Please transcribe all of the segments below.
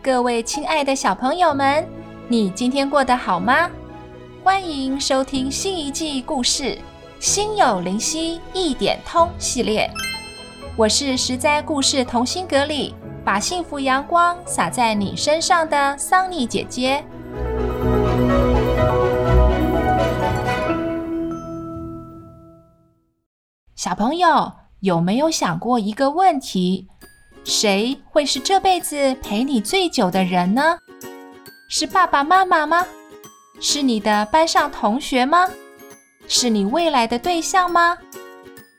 各位亲爱的小朋友们，你今天过得好吗？欢迎收听新一季故事《心有灵犀一点通》系列。我是十灾故事同心阁里把幸福阳光洒在你身上的桑尼姐姐。小朋友有没有想过一个问题？谁会是这辈子陪你最久的人呢？是爸爸妈妈吗？是你的班上同学吗？是你未来的对象吗？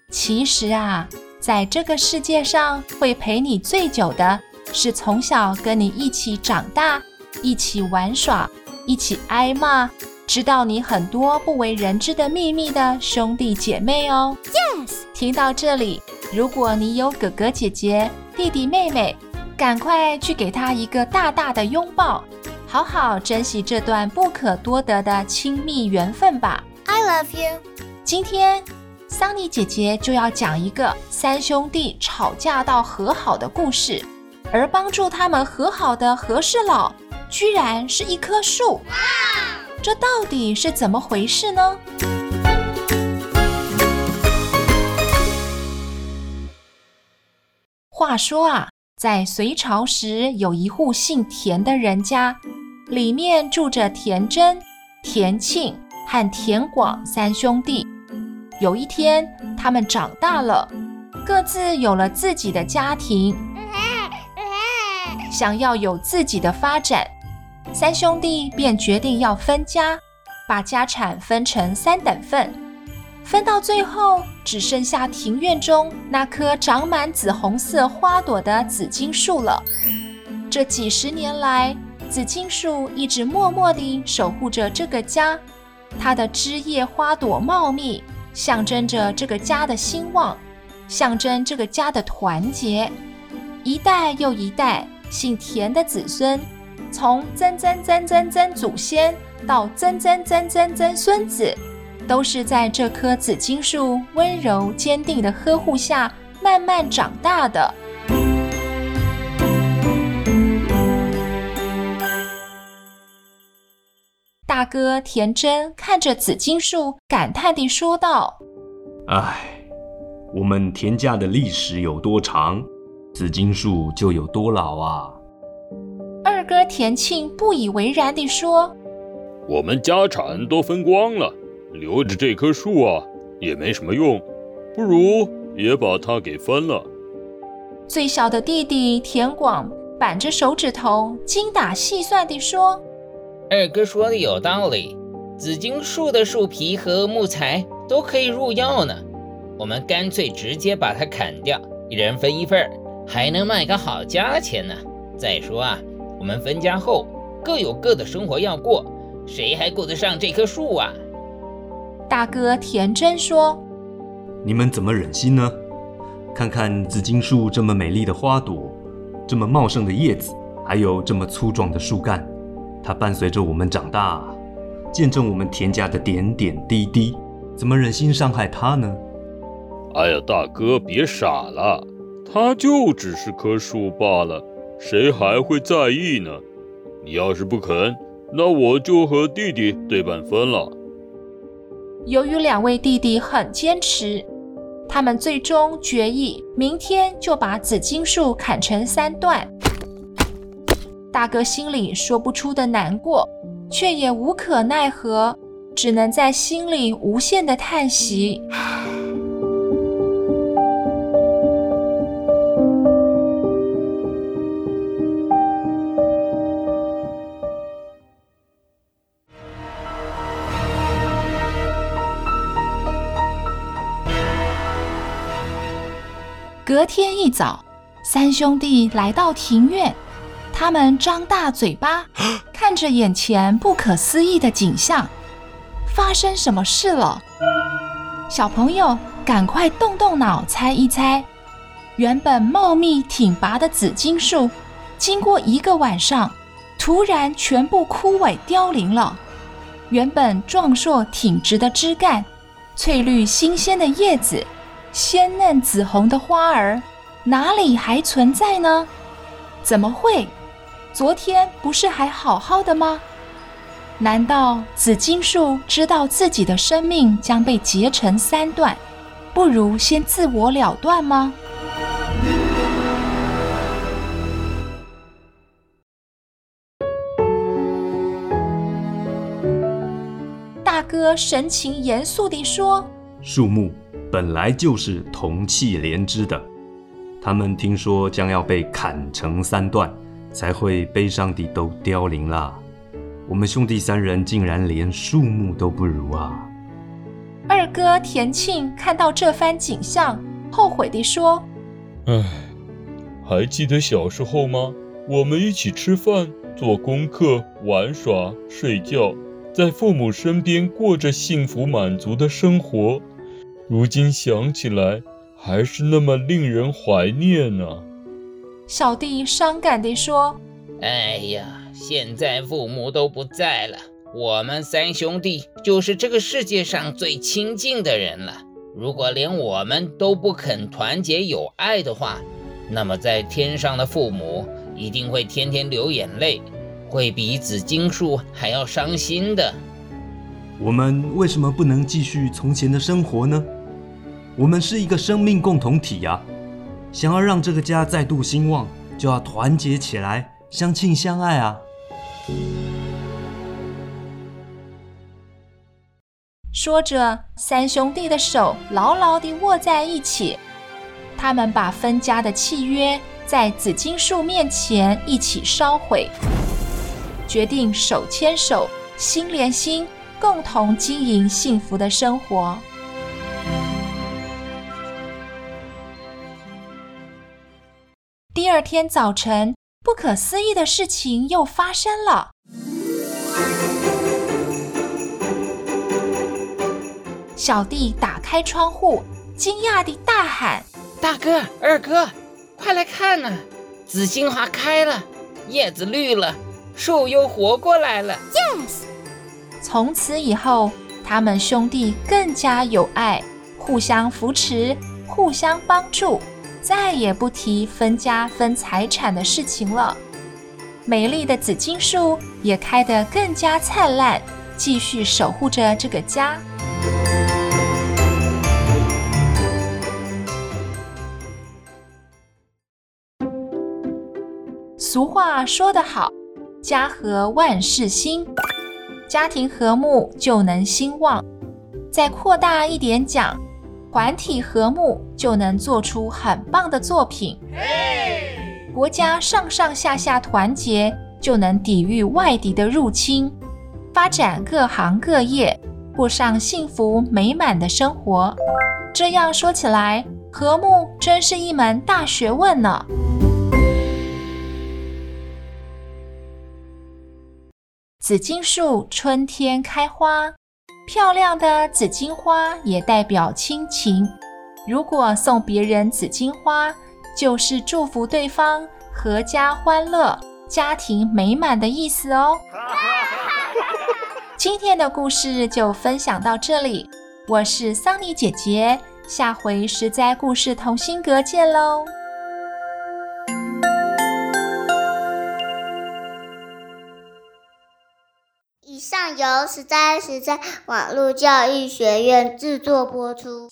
其实啊，在这个世界上，会陪你最久的是从小跟你一起长大、一起玩耍、一起挨骂，知道你很多不为人知的秘密的兄弟姐妹哦。Yes，听到这里，如果你有哥哥姐姐，弟弟妹妹，赶快去给他一个大大的拥抱，好好珍惜这段不可多得的亲密缘分吧。I love you。今天桑尼姐姐就要讲一个三兄弟吵架到和好的故事，而帮助他们和好的和事佬，居然是一棵树。哇！这到底是怎么回事呢？话说啊，在隋朝时，有一户姓田的人家，里面住着田真、田庆和田广三兄弟。有一天，他们长大了，各自有了自己的家庭，想要有自己的发展，三兄弟便决定要分家，把家产分成三等份。分到最后，只剩下庭院中那棵长满紫红色花朵的紫荆树了。这几十年来，紫荆树一直默默地守护着这个家，它的枝叶花朵茂密，象征着这个家的兴旺，象征这个家的团结。一代又一代，姓田的子孙，从曾曾曾曾曾祖先到曾曾曾曾曾孙子。都是在这棵紫荆树温柔坚定的呵护下慢慢长大的。大哥田真看着紫荆树，感叹地说道：“唉，我们田家的历史有多长，紫荆树就有多老啊。”二哥田庆不以为然地说：“我们家产都分光了。”留着这棵树啊，也没什么用，不如也把它给分了。最小的弟弟田广板着手指头，精打细算地说：“二哥说的有道理，紫荆树的树皮和木材都可以入药呢。我们干脆直接把它砍掉，一人分一份，还能卖个好价钱呢。再说啊，我们分家后各有各的生活要过，谁还顾得上这棵树啊？”大哥田真说：“你们怎么忍心呢？看看紫荆树这么美丽的花朵，这么茂盛的叶子，还有这么粗壮的树干，它伴随着我们长大，见证我们田家的点点滴滴，怎么忍心伤害它呢？”哎呀，大哥别傻了，它就只是棵树罢了，谁还会在意呢？你要是不肯，那我就和弟弟对半分了。由于两位弟弟很坚持，他们最终决议明天就把紫金树砍成三段。大哥心里说不出的难过，却也无可奈何，只能在心里无限的叹息。隔天一早，三兄弟来到庭院，他们张大嘴巴，看着眼前不可思议的景象。发生什么事了？小朋友，赶快动动脑，猜一猜。原本茂密挺拔的紫荆树，经过一个晚上，突然全部枯萎凋零了。原本壮硕挺直的枝干，翠绿新鲜的叶子，鲜嫩紫红的花儿，哪里还存在呢？怎么会？昨天不是还好好的吗？难道紫金树知道自己的生命将被截成三段，不如先自我了断吗？大哥神情严肃地说：“树木本来就是同气连枝的，他们听说将要被砍成三段，才会悲伤地都凋零啦。”我们兄弟三人竟然连树木都不如啊！二哥田庆看到这番景象，后悔地说：“唉，还记得小时候吗？我们一起吃饭、做功课、玩耍、睡觉，在父母身边过着幸福满足的生活。如今想起来，还是那么令人怀念呢。”小弟伤感地说：“哎呀！”现在父母都不在了，我们三兄弟就是这个世界上最亲近的人了。如果连我们都不肯团结友爱的话，那么在天上的父母一定会天天流眼泪，会比紫荆树还要伤心的。我们为什么不能继续从前的生活呢？我们是一个生命共同体呀！想要让这个家再度兴旺，就要团结起来，相亲相爱啊！说着，三兄弟的手牢牢地握在一起。他们把分家的契约在紫荆树面前一起烧毁，决定手牵手、心连心，共同经营幸福的生活。第二天早晨，不可思议的事情又发生了。小弟打开窗户，惊讶地大喊：“大哥、二哥，快来看呐！紫荆花开了，叶子绿了，树又活过来了！”Yes！从此以后，他们兄弟更加有爱，互相扶持，互相帮助。再也不提分家分财产的事情了。美丽的紫荆树也开得更加灿烂，继续守护着这个家。俗话说得好，“家和万事兴”，家庭和睦就能兴旺。再扩大一点讲。团体和睦就能做出很棒的作品。国家上上下下团结，就能抵御外敌的入侵，发展各行各业，过上幸福美满的生活。这样说起来，和睦真是一门大学问呢。紫荆树春天开花。漂亮的紫荆花也代表亲情。如果送别人紫荆花，就是祝福对方阖家欢乐、家庭美满的意思哦。今天的故事就分享到这里，我是桑尼姐姐，下回实在故事同心阁见喽。由实在实在网络教育学院制作播出。